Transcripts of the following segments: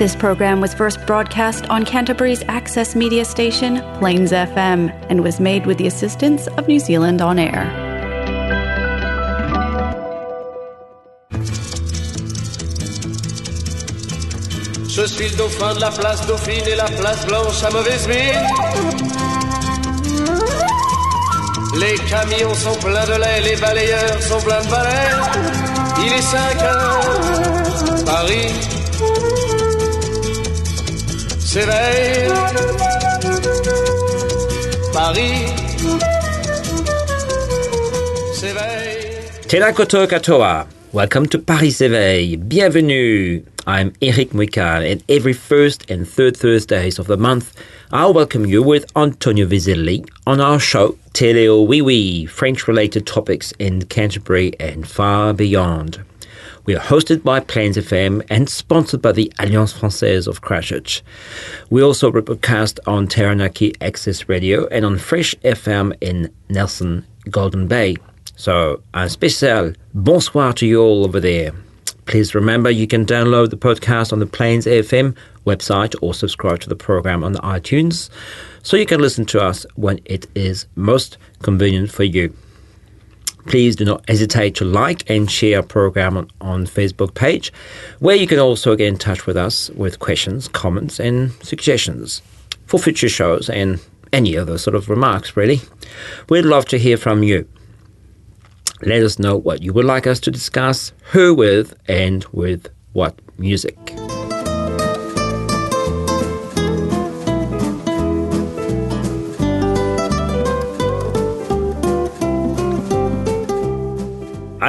This program was first broadcast on Canterbury's access media station, Plains FM, and was made with the assistance of New Zealand On Air. Je suis le dauphin de la place Dauphine et la place Blanche à mauvaise mine. Les camions sont pleins de lait, les balayeurs sont pleins de balais. Il est 5 heures, Paris s'éveille. Paris s'éveille. Katoa. Welcome to Paris Éveil. Bienvenue. I'm Eric Muica, and every first and third Thursdays of the month, I'll welcome you with Antonio Vizelli on our show Teleo Oui Oui, French-related topics in Canterbury and far beyond. We are hosted by Plains FM and sponsored by the Alliance Française of Christchurch. We also broadcast on Taranaki Access Radio and on Fresh FM in Nelson, Golden Bay. So, un spécial bonsoir to you all over there. Please remember you can download the podcast on the Plains FM website or subscribe to the program on iTunes so you can listen to us when it is most convenient for you. Please do not hesitate to like and share our program on, on Facebook page, where you can also get in touch with us with questions, comments, and suggestions for future shows and any other sort of remarks, really. We'd love to hear from you. Let us know what you would like us to discuss, who with, and with what music.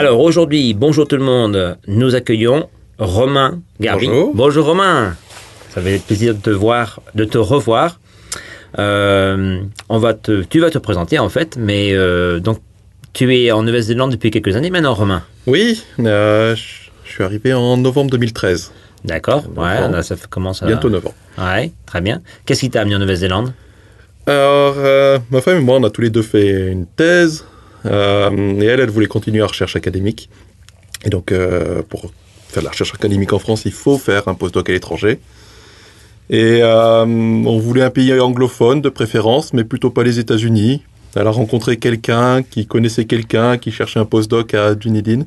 Alors aujourd'hui, bonjour tout le monde, nous accueillons Romain Garbi. Bonjour. Romain. Ça fait plaisir de te voir, de te revoir. Euh, on va te, tu vas te présenter en fait, mais euh, donc tu es en Nouvelle-Zélande depuis quelques années maintenant, Romain. Oui, euh, je suis arrivé en novembre 2013. D'accord. Ouais, là, ça commence à. Bientôt 9 ans. Ouais, très bien. Qu'est-ce qui t'a amené en Nouvelle-Zélande? Alors, ma femme et moi, on a tous les deux fait une thèse. Euh, et elle, elle voulait continuer la recherche académique. Et donc, euh, pour faire de la recherche académique en France, il faut faire un postdoc à l'étranger. Et euh, on voulait un pays anglophone de préférence, mais plutôt pas les États-Unis. Elle a rencontré quelqu'un qui connaissait quelqu'un qui cherchait un postdoc à Dunedin.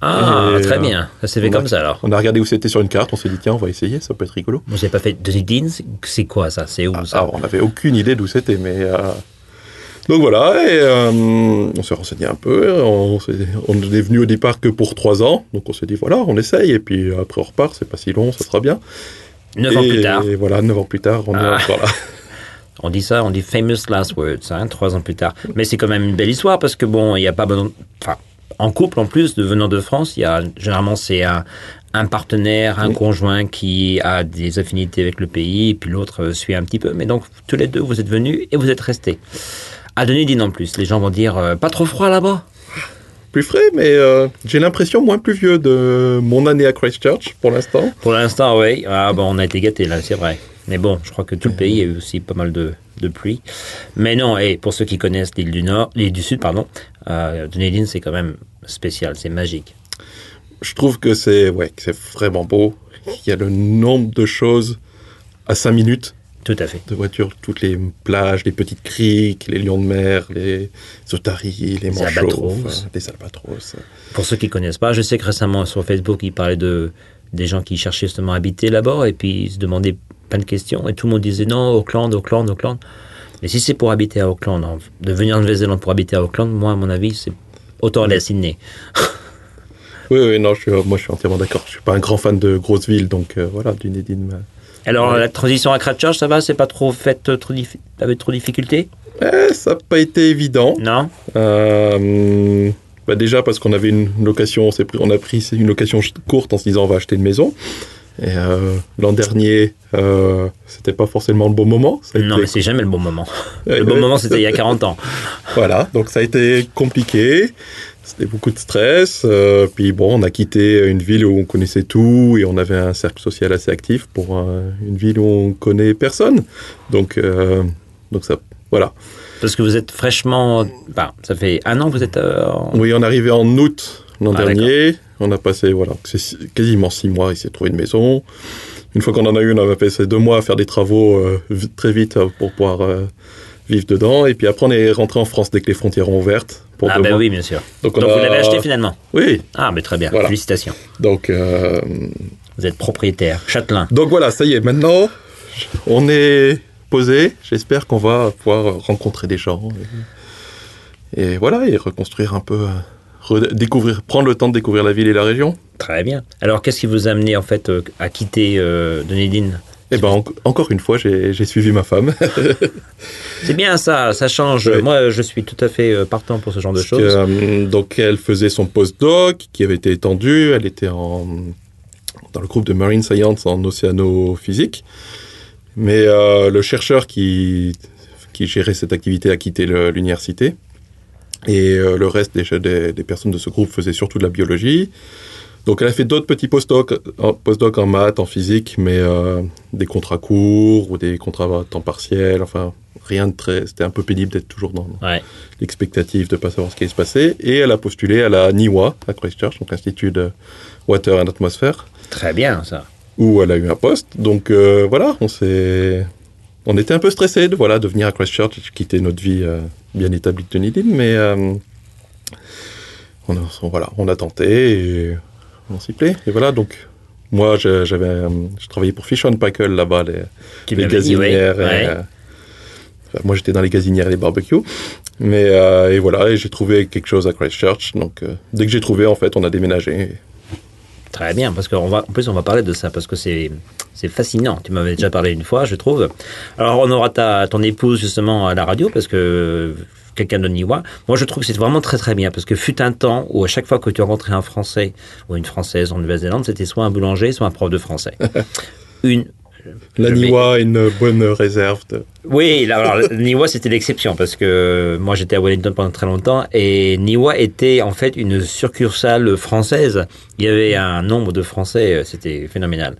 Ah, Et, très bien. Ça s'est fait comme a- ça alors. On a regardé où c'était sur une carte, on s'est dit tiens, on va essayer, ça peut être rigolo. Vous n'avez pas fait Dunedin? C'est- quoi ça? C'est où ça? Alors, on n'avait aucune idée d'où c'était, mais. euh, Donc voilà, et euh, on s'est renseigné un peu. On, on est venu au départ que pour trois ans, donc on s'est dit voilà, on essaye, et puis après on repart, c'est pas si long, ça sera bien. Neuf ans plus tard. Et voilà, neuf ans plus tard, on Ah. est encore là. On dit ça, on dit famous last words, hein, trois ans plus tard. Mais c'est quand même une belle histoire parce que bon, il n'y a pas besoin. Enfin, en couple en plus, de venant de France, il y a généralement c'est un, un partenaire, un Oui. conjoint qui a des affinités avec le pays, et puis l'autre suit un petit peu. Mais donc tous les deux, vous êtes venus et vous êtes restés. À Dunedin en plus, les gens vont dire euh, pas trop froid là-bas. Plus frais, mais euh, j'ai l'impression moins plus vieux de mon année à Christchurch pour l'instant. Pour l'instant, oui. Ah, bon, on a été gâtés là, c'est vrai. Mais bon, je crois que tout le pays a eu aussi pas mal de, de pluie. Mais non, et pour ceux qui connaissent l'île du Nord, l'île du Sud, pardon, euh, Dunedin, c'est quand même spécial, c'est magique. Je trouve que c'est ouais, que c'est vraiment beau. Il y a le nombre de choses à 5 minutes Tout à fait. de voitures, toutes les plages, les petites criques, les lions de mer, les otaries, les manchots, albatros. les albatros. Pour ceux qui connaissent pas, je sais que récemment sur Facebook, ils parlaient de des gens qui cherchaient justement à habiter là-bas et puis ils se demandaient plein de questions et tout le monde disait non, Auckland, Auckland, Auckland. Mais si c'est pour habiter à Auckland, hein, de venir en Nouvelle-Zélande pour habiter à Auckland, moi, à mon avis, c'est autant aller à Sydney. Oui, oui, non, je suis, moi je suis entièrement d'accord. Je suis pas un grand fan de grosses villes, donc euh, voilà, Dunedin. m'a- Alors, Ouais. la transition à Christchurch, ça va C'est pas trop fait, euh, trop avec trop de difficultés Eh, ça n'a pas été évident. Non Euh, bah déjà parce qu'on avait une location, on, s'est pris- on a pris une location courte en se disant on va acheter une maison. Et euh, l'an dernier, euh, c'était pas forcément le bon moment. Ça a Non, été- mais c'est jamais le bon moment. Le bon moment, c'était il y a 40 ans. Voilà, donc ça a été compliqué. C'était beaucoup de stress. euh, puis bon, on a quitté une ville où on connaissait tout et on avait un cercle social assez actif pour euh, une ville où on connaît personne. Donc, euh, donc ça, voilà. Parce que vous êtes fraîchement. Bah, ça fait un an que vous êtes. en- Oui, on est arrivé en août l'an Ah, dernier. On a passé voilà, quasiment six mois ici à trouver une maison. une fois qu'on en a eu, on avait passé deux mois à faire des travaux très vite pour pouvoir vivre dedans. Et puis après, on est rentré en France dès que les frontières ont ouvertes. Pour Ah ben mois. oui, bien sûr. Donc, on Donc vous l'avez acheté finalement? Oui. Ah, mais très bien. Voilà. Félicitations. Donc, euh, Vous êtes propriétaire. Châtelain. donc voilà, ça y est. Maintenant, on est posé. J'espère qu'on va pouvoir rencontrer des gens. Et, et voilà, et reconstruire un peu, euh, découvrir, prendre le temps de découvrir la ville et la région. Très bien. Alors, qu'est-ce qui vous a amené en fait euh, à quitter euh, Dunedin? Et ben en- encore une fois, j'ai suivi ma femme. C'est bien ça, ça change. Moi, je suis tout à fait euh, partant pour ce genre de choses. euh, donc elle faisait son postdoc qui avait été étendu. Elle était en, dans le groupe de Marine Science en océanophysique. Mais euh, le chercheur qui, qui gérait cette activité a quitté l'université. Et euh, le reste des, des, des personnes de ce groupe faisaient surtout de la biologie. Donc elle a fait d'autres petits postdocs en, postdocs en maths, en physique, mais euh, des contrats courts ou des contrats à temps partiel. Enfin, rien de très... C'était un peu pénible d'être toujours dans, Ouais. l'expectative de pas savoir ce qui allait se passer. Et elle a postulé à la NIWA, à Christchurch, donc Institut de Water and Atmosphere, Très bien ça. où elle a eu un poste. Donc euh, voilà, on s'est... On était un peu stressés de, voilà, de venir à Christchurch quitter notre vie euh, bien établie de Dunedin, mais on, a, on- voilà, on a tenté et on s'y plaît. Et voilà, donc moi, je- j'avais, euh, je travaillais pour Fish on Pickle là-bas, les, Qui les m'avait dit, ouais. gazinières. et, Ouais. euh, enfin, moi, j'étais dans les gazinières et les barbecues. Mais euh, et voilà, et j'ai trouvé quelque chose à Christchurch. Donc, euh, dès que j'ai trouvé, en fait, on a déménagé. Très bien, parce qu'en plus on va parler de ça, parce que c'est c'est fascinant. Tu m'avais déjà parlé une fois, je trouve. Alors on aura ta, ton épouse justement à la radio, parce que quelqu'un de Niwa. Moi je trouve que c'est vraiment très très bien, parce que fut un temps où à chaque fois que tu rencontrais un Français ou une Française en Nouvelle-Zélande, c'était soit un boulanger, soit un prof de français. une La Niwa a une bonne réserve. De... Oui, alors Niwa c'était l'exception parce que moi j'étais à Wellington pendant très longtemps et Niwa était en fait une succursale française. Il y avait un nombre de Français, euh, c'était phénoménal.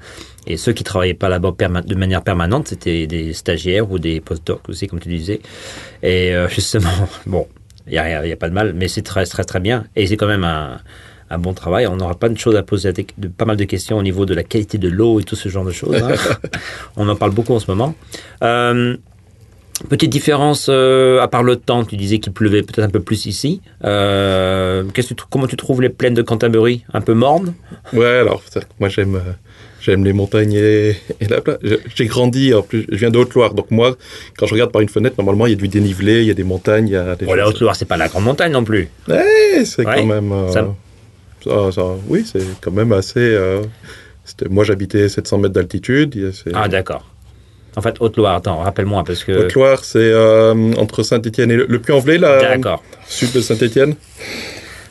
Et ceux qui travaillaient pas là-bas de manière permanente, c'était des stagiaires ou des postdocs aussi, comme tu disais. Et euh, justement, bon, il y a, a pas de mal, mais c'est très très très bien et c'est quand même un un bon travail. On n'aura pas de choses à poser, de, pas mal de questions au niveau de la qualité de l'eau et tout ce genre de choses. hein. On en parle beaucoup en ce moment. Euh, Petite différence, euh, à part le temps, tu disais qu'il pleuvait peut-être un peu plus ici. Euh, qu'est-ce que tu, comment tu trouves les plaines de Canterbury? Un peu mornes? Ouais, alors, moi, j'aime. J'aime les montagnes et, et la plage. J'ai grandi, en plus, je viens de Haute-Loire. Donc, moi, quand je regarde par une fenêtre, normalement, il y a du dénivelé, il y a des montagnes, il y a des Bon, la Haute-Loire, c'est pas la grande montagne non plus. Eh, c'est Ouais, quand même. euh, ça- ça- ça- oui, c'est quand même assez. euh, moi, j'habitais 700 mètres d'altitude. Ah, d'accord. En fait, Haute-Loire, attends, rappelle-moi, parce que... Haute-Loire, c'est euh, entre Saint-Étienne et le, le Puy-en-Velay, là. D'accord. Sud de Saint-Étienne.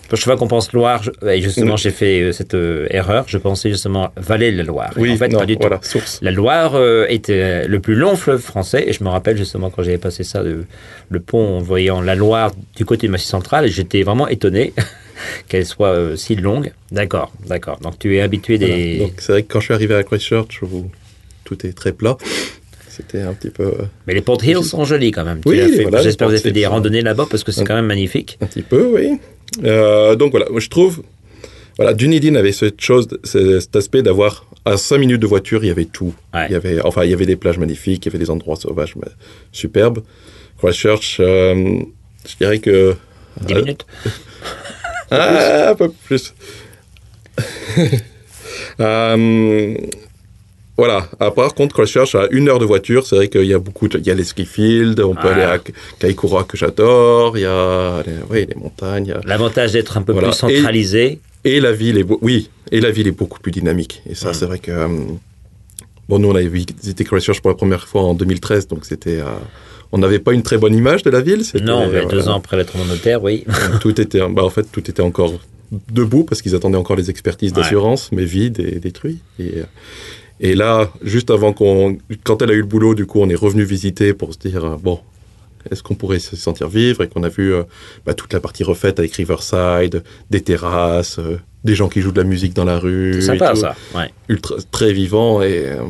Chaque fois qu'on pense Loire, je- et justement, j'ai fait euh, cette euh, erreur. Je pensais justement Vallée-la-Loire. Et Oui, en fait, non, pas du tout. voilà, source. La Loire euh, était le plus long fleuve français, et je me rappelle justement quand j'avais passé ça, le, le pont en voyant la Loire du côté de Massif Central, j'étais vraiment étonné qu'elle soit euh, si longue. D'accord, d'accord. Donc tu es habitué Voilà. des... Donc, c'est vrai que quand je suis arrivé à Christchurch, où tout est très plat, c'était un petit peu. euh, Mais les Port Hills sont jolis quand même. Oui, voilà, J'espère que vous avez fait des randonnées là-bas parce que c'est quand même magnifique. Un petit peu, oui. Euh, donc voilà, je trouve, voilà, Dunedin avait cette chose, ce- cet aspect d'avoir à 5 minutes de voiture, il y avait tout. Ouais. Il y avait, enfin, il y avait des plages magnifiques, il y avait des endroits sauvages mais superbes. Christchurch, euh, je dirais que 10 Euh, minutes ah, un peu plus. voilà. Ah, par contre, Christchurch, à une heure de voiture, c'est vrai qu'il y a beaucoup de, il y a les ski fields, on peut Ah. aller à Kaikoura que j'adore, il y a les, oui, les montagnes, L'avantage d'être un peu Voilà. plus centralisé. et la ville est, oui, et la ville est beaucoup plus dynamique. Et ça, c'est vrai que, euh, bon, nous, on avait visité Christchurch pour la première fois en 2013, donc c'était, euh, on n'avait pas une très bonne image de la ville. Non, mais voilà. deux ans après l'être notaire, oui. tout était, bah, en fait, tout était encore debout parce qu'ils attendaient encore les expertises Ouais. d'assurance, mais vide et détruit. Et, euh, et là, juste avant qu'on, quand elle a eu le boulot, du coup, on est revenu visiter pour se dire, euh, bon, est-ce qu'on pourrait se sentir vivre? Et qu'on a vu euh, bah, toute la partie refaite avec Riverside, des terrasses, euh, des gens qui jouent de la musique dans la rue. C'est sympa tout. ça. Ouais. Ultra, très vivant et euh,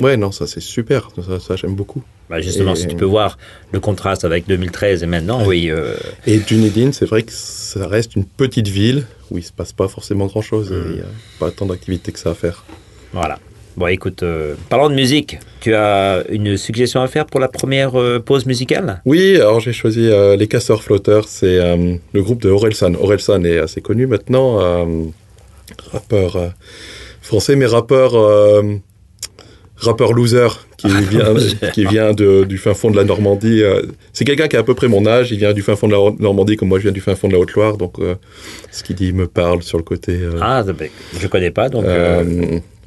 ouais, non, ça c'est super. Ça, ça, j'aime beaucoup. Bah, justement, Et- si tu peux voir le contraste avec 2013 et maintenant, oui. euh, Et Dunedin, c'est vrai que ça reste une petite ville où il se passe pas forcément grand chose et il n'y a pas tant d'activités que ça à faire. voilà. Bon, écoute, euh, parlons de musique. Tu as une suggestion à faire pour la première euh, pause musicale? Oui, alors j'ai choisi euh, Les Casseurs Flotteurs. C'est euh, le groupe de Orelsan. Orelsan est assez connu maintenant, rappeur français, mais rappeur, rappeur loser qui vient, qui vient de- du fin fond de la Normandie. C'est quelqu'un qui a à peu près mon âge. Il vient du fin fond de la Normandie, comme moi je viens du fin fond de la Haute-Loire. Donc ce qu'il dit me parle sur le côté. Ah, ben, je connais pas, donc...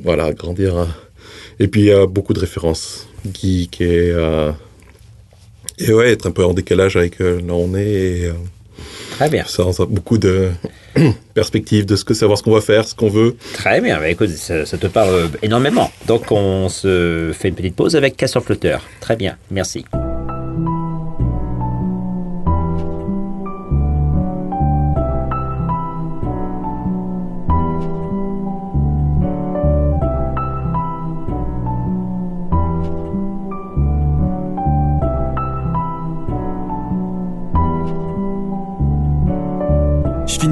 voilà, grandir. euh. Et puis, euh, beaucoup de références geek et, euh, et ouais, être un peu en décalage avec euh, là où on est. Et, euh, Très bien. ça, ça a beaucoup de perspectives de ce que savoir ce qu'on va faire, ce qu'on veut. Très bien, bah, écoute, ça, ça te parle énormément. Donc on se fait une petite pause avec Casseur Flotteur. Très bien, merci.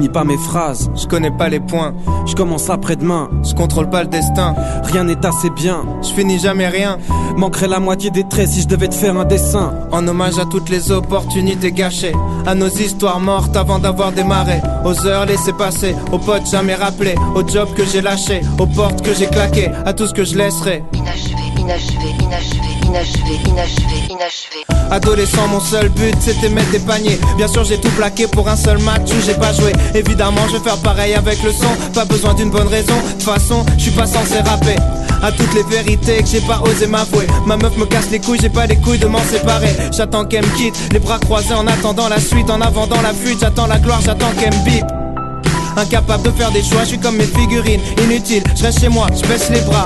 Pas mes phrases, Je connais pas les points, je commence après-demain. je contrôle pas le destin, Rien n'est assez bien. je finis jamais rien. Manquerait la moitié des traits si je devais te faire un dessin. En hommage à toutes les opportunités gâchées, à nos histoires mortes avant d'avoir démarré, aux heures laissées passer, aux potes jamais rappelés, aux jobs que j'ai lâchés, aux portes que j'ai claquées, à tout ce que je laisserai. Inachevé, inachevé, inachevé, inachevé, inachevé, inachevé. Adolescent, mon seul but c'était mettre des paniers. Bien sûr, j'ai tout plaqué pour un seul match où j'ai pas joué. Évidemment, je vais faire pareil avec le son. Pas besoin d'une bonne raison. De toute façon, je suis pas censé rapper. À toutes les vérités que j'ai pas osé m'avouer. Ma meuf me casse les couilles, j'ai pas les couilles de m'en séparer. J'attends qu'elle me quitte, les bras croisés en attendant la suite. En avant dans la fuite, j'attends la gloire, j'attends qu'elle me bip. Incapable de faire des choix, je suis comme mes figurines, inutile. Je reste chez moi, je baisse les bras.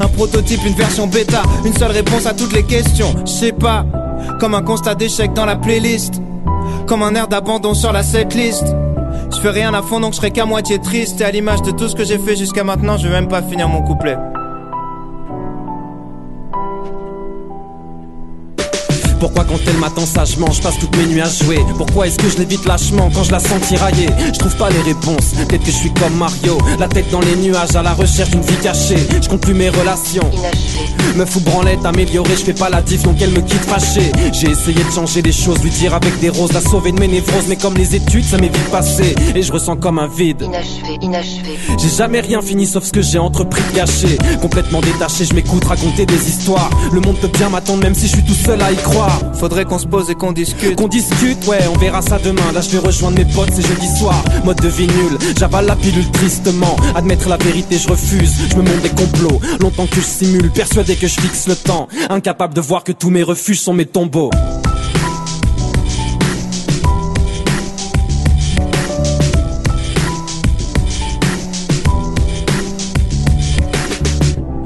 Un prototype, une version bêta, une seule réponse à toutes les questions. Je sais pas, comme un constat d'échec dans la playlist, comme un air d'abandon sur la setlist. Je fais rien à fond donc je serai qu'à moitié triste. Et à l'image de tout ce que j'ai fait jusqu'à maintenant, je vais même pas finir mon couplet. Pourquoi quand elle m'attend sagement, je passe toutes mes nuits à jouer. Pourquoi est-ce que je l'évite lâchement quand je la sens tirailler? Je trouve pas les réponses, peut-être que je suis comme Mario La tête dans les nuages à la recherche d'une vie cachée. Je compte plus mes relations. Me fous branlette, améliorée, je fais pas la diff donc elle me quitte fâchée. J'ai essayé de changer les choses, lui dire avec des roses, la sauver de mes névroses. Mais comme les études ça m'est vite passé et je ressens comme un vide. Inachevé, inachevé. j'ai jamais rien fini sauf ce que j'ai entrepris de gâcher. Complètement détaché, je m'écoute raconter des histoires. Le monde peut bien m'attendre même si je suis tout seul à y croire Faudrait qu'on se pose et qu'on discute. Qu'on discute, ouais, on verra ça demain. Là, je vais rejoindre mes potes, c'est jeudi soir. Mode de vie nul, j'avale la pilule tristement. Admettre la vérité, je refuse. Je me montre des complots. Longtemps que je simule, persuadé que je fixe le temps. Incapable de voir que tous mes refuges sont mes tombeaux.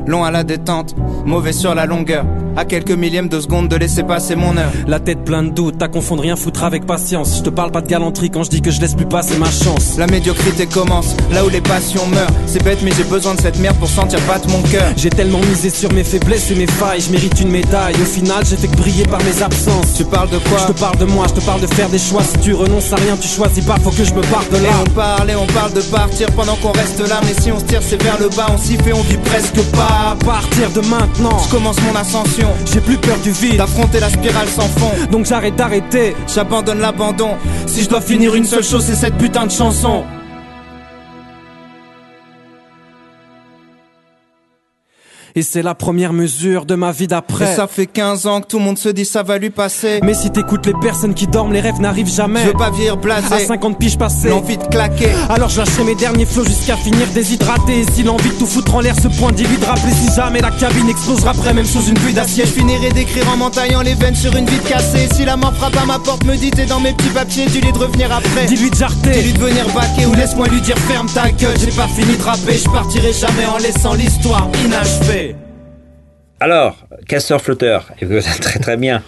Long à la détente, mauvais sur la longueur. À quelques millièmes de seconde de laisser passer mon heure. La tête pleine de doutes, t'as confondre rien foutre avec patience. Je te parle pas de galanterie quand je dis que je laisse plus passer ma chance. La médiocrité commence, là où les passions meurent. C'est bête, mais j'ai besoin de cette merde pour sentir battre mon cœur. J'ai tellement misé sur mes faiblesses et mes failles, je mérite une médaille. Au final, j'ai fait que briller par mes absences. Tu parles de quoi Je te parle de moi, je te parle de faire des choix. Si tu renonces à rien, tu choisis pas, faut que je me parte de Et là. on parle et on parle de partir pendant qu'on reste là Mais si on se tire c'est vers le bas, on s'y fait, on vit presque pas À partir de maintenant, Je commence mon ascension, j'ai plus peur du vide. d'affronter la spirale sans fond Donc j'arrête d'arrêter. J'abandonne l'abandon Si je dois finir une seule chose c'est cette putain de chanson Et c'est la première mesure de ma vie Et d'après. ça fait 15 ans que tout le monde se dit ça va lui passer Mais si t'écoutes les personnes qui dorment, les rêves n'arrivent jamais. Je veux pas vieillir À blasé 50 piges passées. L'envie de claquer Alors je lâcherai mes derniers flots jusqu'à finir déshydraté. Et si l'envie de tout foutre en l'air se point dilue de rappeler si jamais la cabine explosera après, même sous une pluie d'acier. Je finirai d'écrire en m'entaillant les veines sur une vitre cassée Si la mort frappe à ma porte me dit t'es dans mes petits papiers Dis-lui de revenir après Dis-lui de jarter. Dis-lui de venir baquer ou laisse-moi lui dire ferme ta gueule J'ai pas fini de rapper, je partirai jamais en laissant l'histoire inachevée Alors, Casseur Flotteur, très très bien.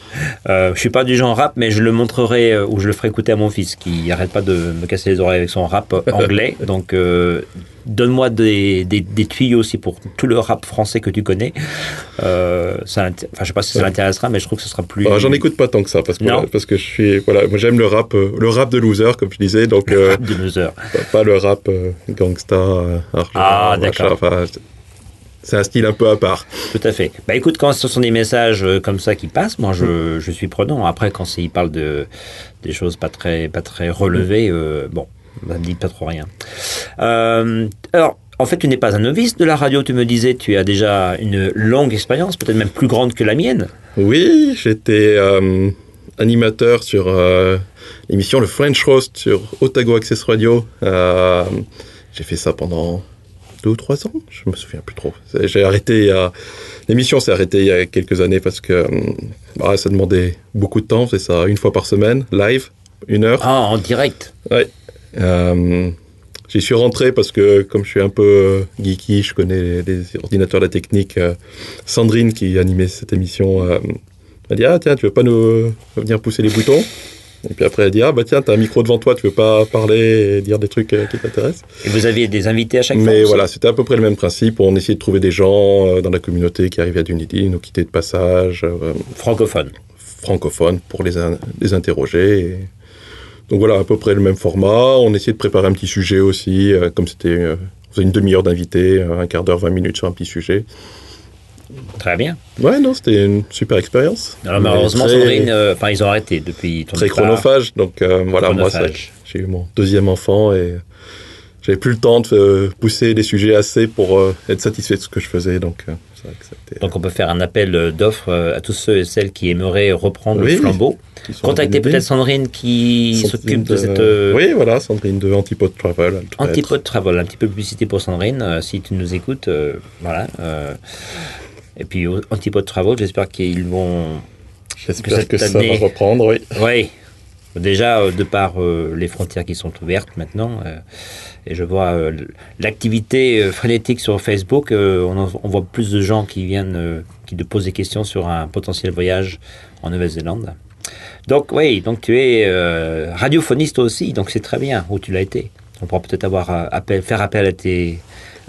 Euh, je suis pas du genre rap, mais je le montrerai euh, ou je le ferai écouter à mon fils qui arrête pas de me casser les oreilles avec son rap euh, anglais. Donc, euh, donne-moi des, des, des tuyaux aussi pour tout le rap français que tu connais. Ça, enfin, je sais pas si ça l'intéressera, mais je trouve que ce sera plus. Bah, J'en écoute pas tant que ça parce que, parce que je suis voilà moi j'aime le rap le rap de loser comme je disais donc euh, Rap de loser. pas- pas le rap gangsta Ah, d'accord. enfin, c'est un style un peu à part. Tout à fait. Bah écoute, quand ce sont des messages euh, comme ça qui passent, moi je, je suis prenant. Après, quand ils parlent de des choses pas très pas très relevées, euh, bon, ça me dit pas trop rien. Euh, alors. En fait, tu n'es pas un novice de la radio, tu me disais, tu as déjà une longue expérience, peut-être même plus grande que la mienne. Oui, j'étais euh, animateur sur l'émission Le French Roast sur Otago Access Radio. J'ai fait ça pendant deux ou trois ans, je me souviens plus trop. J'ai arrêté. L'émission s'est arrêtée il y a quelques années parce que euh, bah, ça demandait beaucoup de temps. C'est ça, une fois par semaine, live, une heure. Ah, en direct. Euh, J'y suis rentré parce que, comme je suis un peu euh, geeky, je connais les, les ordinateurs, la technique. euh, Sandrine, qui animait cette émission, m'a dit Ah, tiens, tu veux pas nous venir pousser les boutons? Et puis après, elle dit Ah, bah tiens, t'as un micro devant toi, tu veux pas parler et dire des trucs euh, qui t'intéressent? Et vous aviez des invités à chaque fois Mais voilà, c'était à peu près le même principe. On essayait de trouver des gens euh, dans la communauté qui arrivaient à Dunedin, nous quitter de passage, euh, Francophone. francophones pour les, in- les interroger. et- Donc voilà, à peu près le même format. On essayait de préparer un petit sujet aussi, comme c'était... on faisait une demi-heure d'invité, un quart d'heure, 20 minutes sur un petit sujet. Très bien. Ouais, non, c'était une super expérience. Alors malheureusement, très- Sandrine, euh, enfin ils ont arrêté depuis ton Très départ. chronophage. Donc euh, voilà, moi, Chronophage. j'ai eu mon deuxième enfant et j'avais plus le temps de euh, pousser les sujets assez pour euh, être satisfait de ce que je faisais. Donc euh, que. Donc on peut faire un appel euh, d'offres euh, à tous ceux et celles qui aimeraient reprendre Oui. le flambeau. Contactez peut-être Sandrine qui s'occupe de, de- cette euh, Oui, voilà, Sandrine de Antipode Travel. Antipode Travel. Un petit peu de publicité pour Sandrine, euh, si tu nous écoutes. euh, voilà. euh, et puis Antipode Travel, j'espère qu'ils vont... J'espère que, ça année- va reprendre, oui. Oui. Déjà, euh, de par euh, les frontières qui sont ouvertes maintenant, euh, et je vois euh, l'activité frénétique sur Facebook, on, en- on voit plus de gens qui viennent, qui te posent des questions sur un potentiel voyage en Nouvelle-Zélande. Donc oui, donc tu es radiophoniste aussi, donc c'est très bien où tu l'as été. On pourra peut-être avoir appel, faire appel à tes,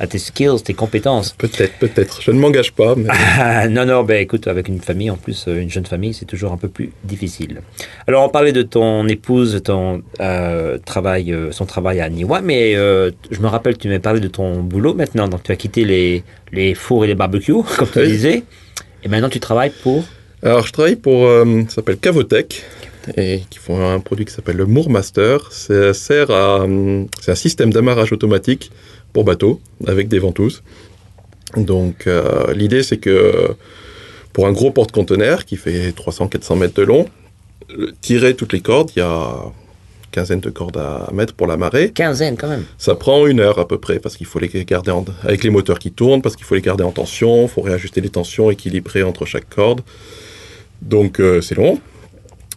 à tes skills, tes compétences. Peut-être, peut-être. Je ne m'engage pas, mais Ah, non, non, ben écoute, avec une famille, en plus, euh, une jeune famille, c'est toujours un peu plus difficile. Alors, on parlait de ton épouse, ton euh, travail, euh, son travail à Niwa, mais euh, je me rappelle, tu m'as parlé de ton boulot maintenant. Donc, tu as quitté les, les fours et les barbecues, comme tu Oui. disais, et maintenant tu travailles pour. Alors, je travaille pour, ça s'appelle Cavotech, et qui font un produit qui s'appelle le sert à, euh, c'est un système d'amarrage automatique pour bateaux avec des ventouses. Donc, euh, l'idée, c'est que pour un gros porte-conteneur qui fait 300-400 mètres de long, tirer toutes les cordes, il y a une quinzaine de cordes à mettre pour l'amarrer. Quinzaine, quand même. Ça prend une heure à peu près parce qu'il faut les garder en, avec les moteurs qui tournent, parce qu'il faut les garder en tension, il faut réajuster les tensions, équilibrer entre chaque corde. Donc euh, c'est long,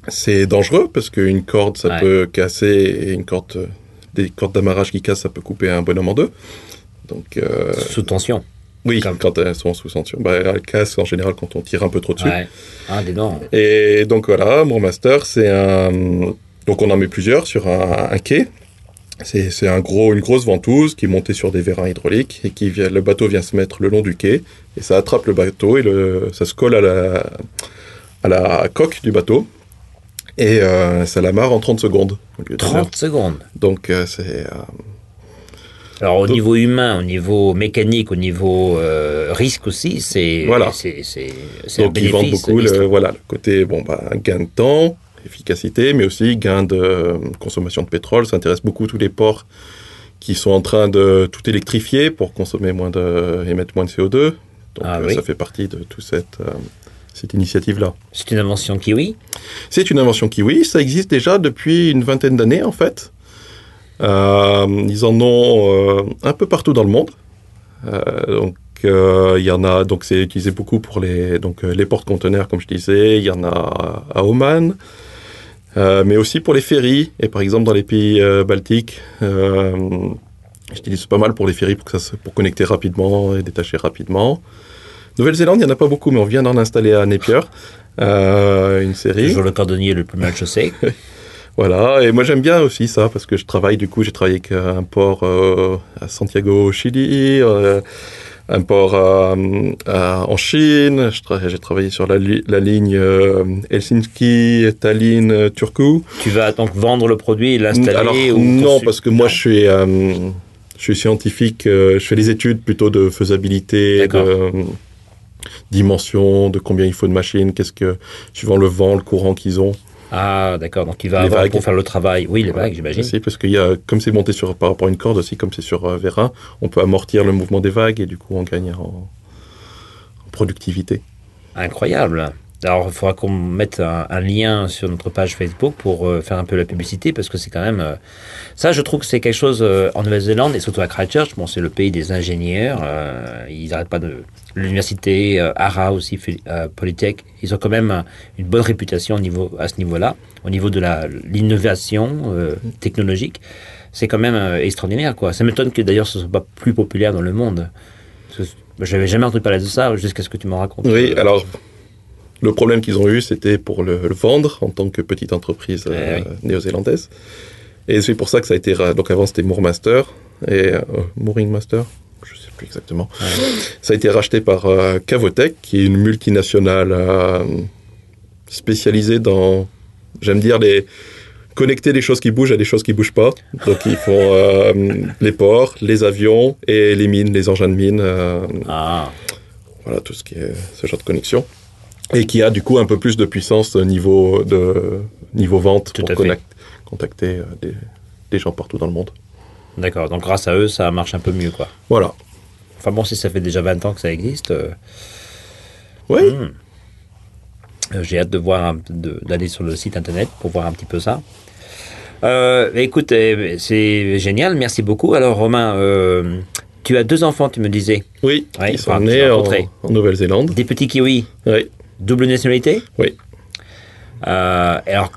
c'est dangereux parce qu'une corde ça Ouais. peut casser et une corde, euh, des cordes d'amarrage qui cassent ça peut couper un bonhomme en deux. Donc euh, Sous tension. oui, comme- quand elles sont sous tension, bah, elles cassent en général quand on tire un peu trop dessus. Ouais. Ah, des dents. Et donc voilà, mon master, c'est un. Donc on en met plusieurs sur un, un quai. C'est c'est un gros, une grosse ventouse qui est montée sur des vérins hydrauliques et qui vient, le bateau vient se mettre le long du quai et ça attrape le bateau et le, ça se colle à la, à la coque du bateau et euh, ça l'amarre en 30 secondes. au lieu d'une heure. 30 secondes. Donc euh, c'est euh, Alors au Donc- niveau humain, au niveau mécanique, au niveau euh, risque aussi, c'est Voilà. c'est un donc ils vendent beaucoup le, voilà le côté bon bah gain de temps, efficacité, mais aussi gain de euh, consommation de pétrole. Ça intéresse beaucoup tous les ports qui sont en train de tout électrifier pour consommer moins de émettre moins de CO2. Donc Ah euh, oui. ça fait partie de toute cette cette initiative là. C'est une invention kiwi? C'est une invention kiwi, ça existe déjà depuis une vingtaine d'années en fait. Euh, ils en ont euh, un peu partout dans le monde. Euh, donc il y en a donc c'est utilisé beaucoup pour les donc les porte-conteneurs comme je disais. Il y en a à Oman, mais aussi pour les ferries et par exemple dans les pays baltiques. J'utilise pas mal pour les ferries pour, que ça se- pour connecter rapidement et détacher rapidement. Nouvelle-Zélande, il n'y en a pas beaucoup, mais on vient d'en installer à Napier, euh, une série. Toujours le cordonnier le plus mal chaussé. Voilà, et moi j'aime bien aussi ça parce que je travaille du coup, j'ai travaillé avec euh, un port euh, à Santiago au Chili, euh, un port en Chine, j'ai travaillé sur la, li- la ligne Helsinki, Tallinn, Turku. tu vas donc vendre le produit et l'installer non, parce que moi je suis, Je suis scientifique, euh, je fais les études plutôt de faisabilité, de dimension, de combien il faut de machines, qu'est-ce que, suivant le vent, le courant qu'ils ont. Ah, d'accord. Donc il va Les avoir vagues. pour faire le travail. Oui, les vagues, j'imagine. Parce a, comme c'est monté sur, par rapport à une corde aussi, comme c'est sur euh, Vérin, on peut amortir le mouvement des vagues et du coup on gagne en, en productivité. Incroyable. Alors, il faudra qu'on mette un, lien sur notre page Facebook pour euh, faire un peu la publicité, parce que c'est quand même... euh, ça, je trouve que c'est quelque chose euh, en Nouvelle-Zélande, et surtout à Christchurch, bon, c'est le pays des ingénieurs, ils n'arrêtent pas de... L'université, ARA aussi, Polytech, ils ont quand même un- une bonne réputation au niveau, à ce niveau-là, au niveau de l'innovation technologique. C'est quand même extraordinaire, quoi. Ça m'étonne que d'ailleurs ce soit pas plus populaire dans le monde. Que J'avais jamais entendu parler de ça jusqu'à ce que tu me racontes. Oui, alors le problème qu'ils ont eu, c'était pour le, le vendre en tant que petite entreprise euh, Eh néo-zélandaise. Et c'est pour ça que ça a été. Donc avant, c'était Moormaster et euh, Mooring Master, je sais plus exactement. Ça a été racheté par euh, Cavotec, qui est une multinationale euh, spécialisée dans, j'aime dire, les connecter les choses qui bougent à des choses qui bougent pas. Donc ils font euh, les ports, les avions et les mines, les engins de mine. euh, Ah, voilà tout ce qui est ce genre de connexion et qui a du coup un peu plus de puissance au niveau de niveau vente Tout pour connect- contacter euh, des, des gens partout dans le monde. d'accord. Donc grâce à eux, ça marche un peu mieux, quoi. Voilà. Enfin bon, si ça fait déjà 20 ans que ça existe, euh, Oui. hmm. Euh, j'ai hâte de voir, d'aller sur le site internet pour voir un petit peu ça. Euh, écoute, eh, c'est génial, merci beaucoup. Alors Romain, euh, tu as deux enfants, tu me disais, Oui. Ouais, ils sont nés en, en Nouvelle-Zélande. des petits kiwis, Oui. Double nationalité. Oui. Euh, alors,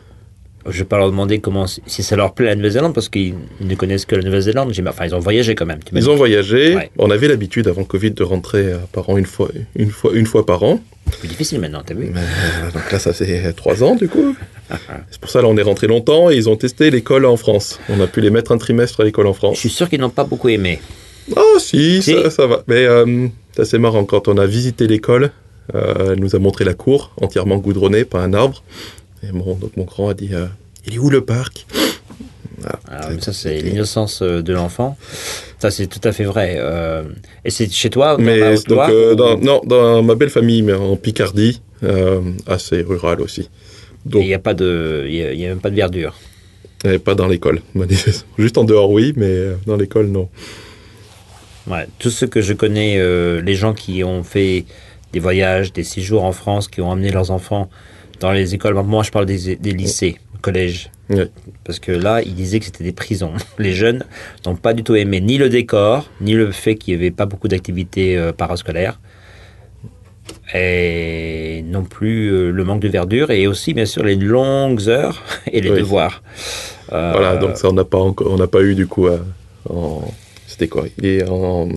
je vais pas leur demander comment, si ça leur plaît la Nouvelle-Zélande, parce qu'ils ne connaissent que la Nouvelle-Zélande. Enfin, ils ont voyagé quand même. Ils ont voyagé. Ouais. On avait l'habitude avant Covid de rentrer euh, par an une fois, une fois, une fois par an. C'est plus difficile maintenant, t'as vu euh, donc là, ça fait trois ans du coup. C'est pour ça là, on est rentré longtemps et ils ont testé l'école en France. On a pu les mettre un trimestre à l'école en Je France. suis sûr qu'ils n'ont pas beaucoup aimé. Ah si, Si. Ça, ça va. Mais euh, c'est assez marrant, quand on a visité l'école, euh, elle nous a montré la cour, entièrement goudronnée, pas un arbre. Et donc mon grand a dit, euh, il est où le parc? Ah, Alors, ça, c'est l'innocence euh, de l'enfant. Ça, c'est tout à fait vrai. Euh, et c'est chez toi, dans la Mais donc, Haute-Loire, ou- dans, non, dans ma belle famille, mais en Picardie, assez rural aussi. Donc, il n'y a pas de, il y a, y a même pas de verdure. et pas dans l'école. Juste en dehors, oui, mais dans l'école, non. Ouais, tous ceux que je connais, les gens qui ont fait des voyages, des séjours en France, qui ont amené leurs enfants dans les écoles. Moi, je parle des, des lycées, collèges. Parce que là, ils disaient que c'était des prisons. Les jeunes n'ont pas du tout aimé ni le décor, ni le fait qu'il n'y avait pas beaucoup d'activités euh, parascolaires. Et non plus euh, le manque de verdure et aussi bien sûr les longues heures et les Oui. devoirs. Euh, Voilà, donc ça, on n'a pas, encore- on n'a pas eu du coup euh, en... C'était quoi? Il est en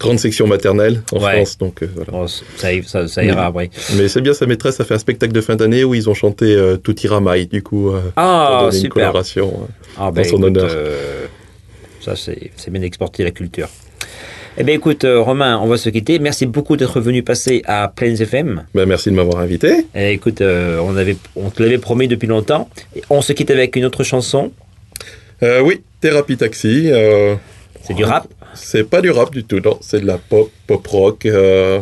grande section maternelle en Ouais. France, donc euh, voilà. bon, ça, ça, ça ira après. Mais c'est bien, sa maîtresse a fait un spectacle de fin d'année où ils ont chanté euh, Tout ira maille, du coup, euh, pour Ah, une super. coloration. euh. Ah, ben, son écoute, honneur. euh, ça, c'est bien d'exporter la culture. Eh bien, écoute, euh, Romain, on va se quitter. Merci beaucoup d'être venu passer à Plains FM. Ben, merci de m'avoir invité. Eh, écoute, on, avait, on te l'avait promis depuis longtemps. Et on se quitte avec une autre chanson. Oui, Thérapie Taxi, C'est du rap? C'est pas du rap du tout, non, c'est de la pop, pop rock, euh,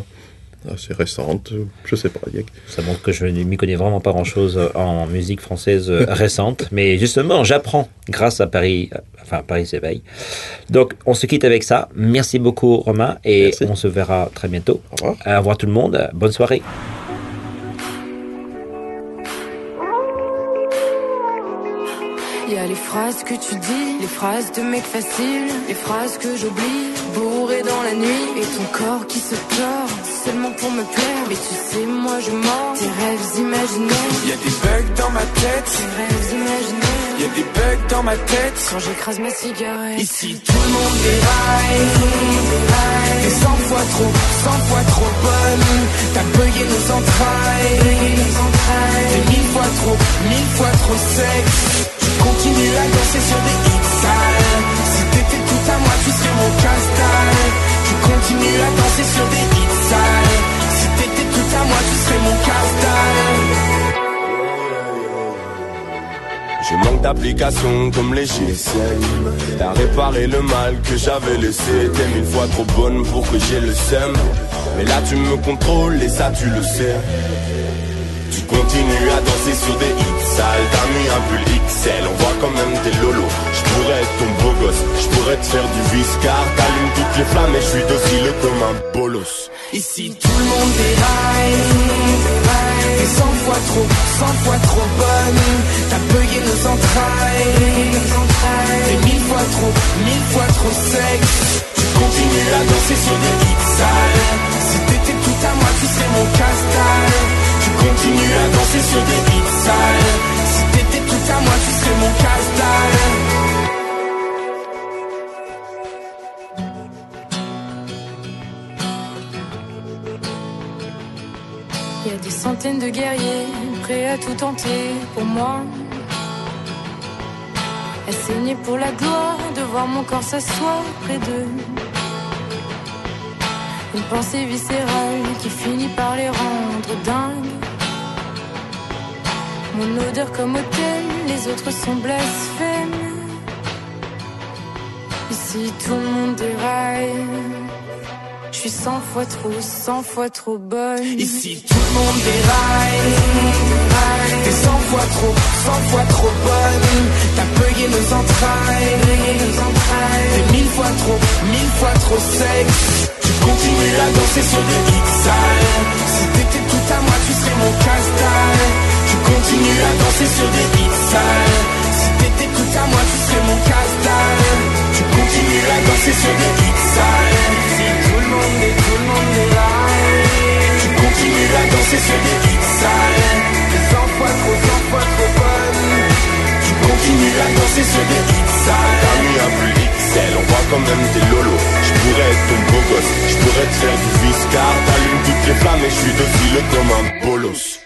assez récente, je sais pas. il Ça montre que je ne m'y connais vraiment pas grand-chose en musique française euh, récente. Mais justement, j'apprends grâce à Paris, euh, enfin Paris s'éveille. Donc, on se quitte avec ça. Merci beaucoup, Romain. Et Merci. on se verra très bientôt. Au revoir. Au revoir tout le monde. Bonne soirée. Y a les phrases que tu dis, les phrases de mec facile, les phrases que j'oublie, bourré dans la nuit, et ton corps qui se pleure, seulement pour me plaire. Mais tu sais, moi je mens, tes rêves imaginaires, Y a des bugs dans ma tête, tes rêves imaginaires. y a des bugs dans ma tête. Quand j'écrase ma cigarette, Ici tout le monde déraille, t'es 100 fois trop, 100 fois trop bonne. T'as bugué nos entrailles, t'es mille fois trop, mille fois trop sexe. Tu continues à danser sur des hits sales. Si t'étais tout à moi, tu serais mon casse-dalle. Tu continues à danser sur des hits sales. Si t'étais tout à moi, tu serais mon casse-dalle. Je manque manque d'application comme les GSM T'as réparé le mal que j'avais laissé T'es mille fois trop bonne pour que j'ai le seum Mais là tu me contrôles et ça tu le sais tu continues à danser sur des hits. Sales T'as mis un pull XL, on voit quand même tes lolos. Je pourrais être ton beau gosse, je pourrais te faire du viscar. T'allumes toutes les flammes et je suis docile comme un bolos. Ici tout le monde déraille T'es cent fois trop, cent fois trop bonne. T'as payé nos entrailles. T'es mille fois trop, mille fois trop sexe. Tu continues à danser sur des hits sales. Si t'étais tout à moi tu serais mon casse continue à danser sur des hits sales Si t'étais tout à moi, tu serais mon casse-dalle y a des centaines de guerriers prêts à tout tenter pour moi. À saigner pour la gloire de voir mon corps s'asseoir près d'eux. Une pensée viscérale qui finit par les rendre dingues. Mon odeur comme hôtel, les autres sont blasphèmes. Ici tout le monde déraille. Je suis cent fois trop, cent fois trop bonne. Ici tout le monde déraille. T'es cent fois trop, cent fois trop bonne. T'as payé nos entrailles. T'es mille fois trop, mille fois trop sexe. Tu continues à danser sur des hits sales. Si t'étais tout à moi, tu serais mon casse tu continues à danser sur des hits sales Si t'étais tout à moi tu serais mon casse-dalle Tu continues à danser sur des hits sales Si tout le monde est, tout le monde est là. Tu continues à danser sur des hits sales T'es 100 fois trop, 100 fois trop bonne Tu continues à danser sur des hits. Sales T'as mis un plus XL, on voit quand même tes lolos. Je pourrais être ton beau gosse, je pourrais te faire du viscar T'allumes toutes les flammes et je suis docile comme un bolos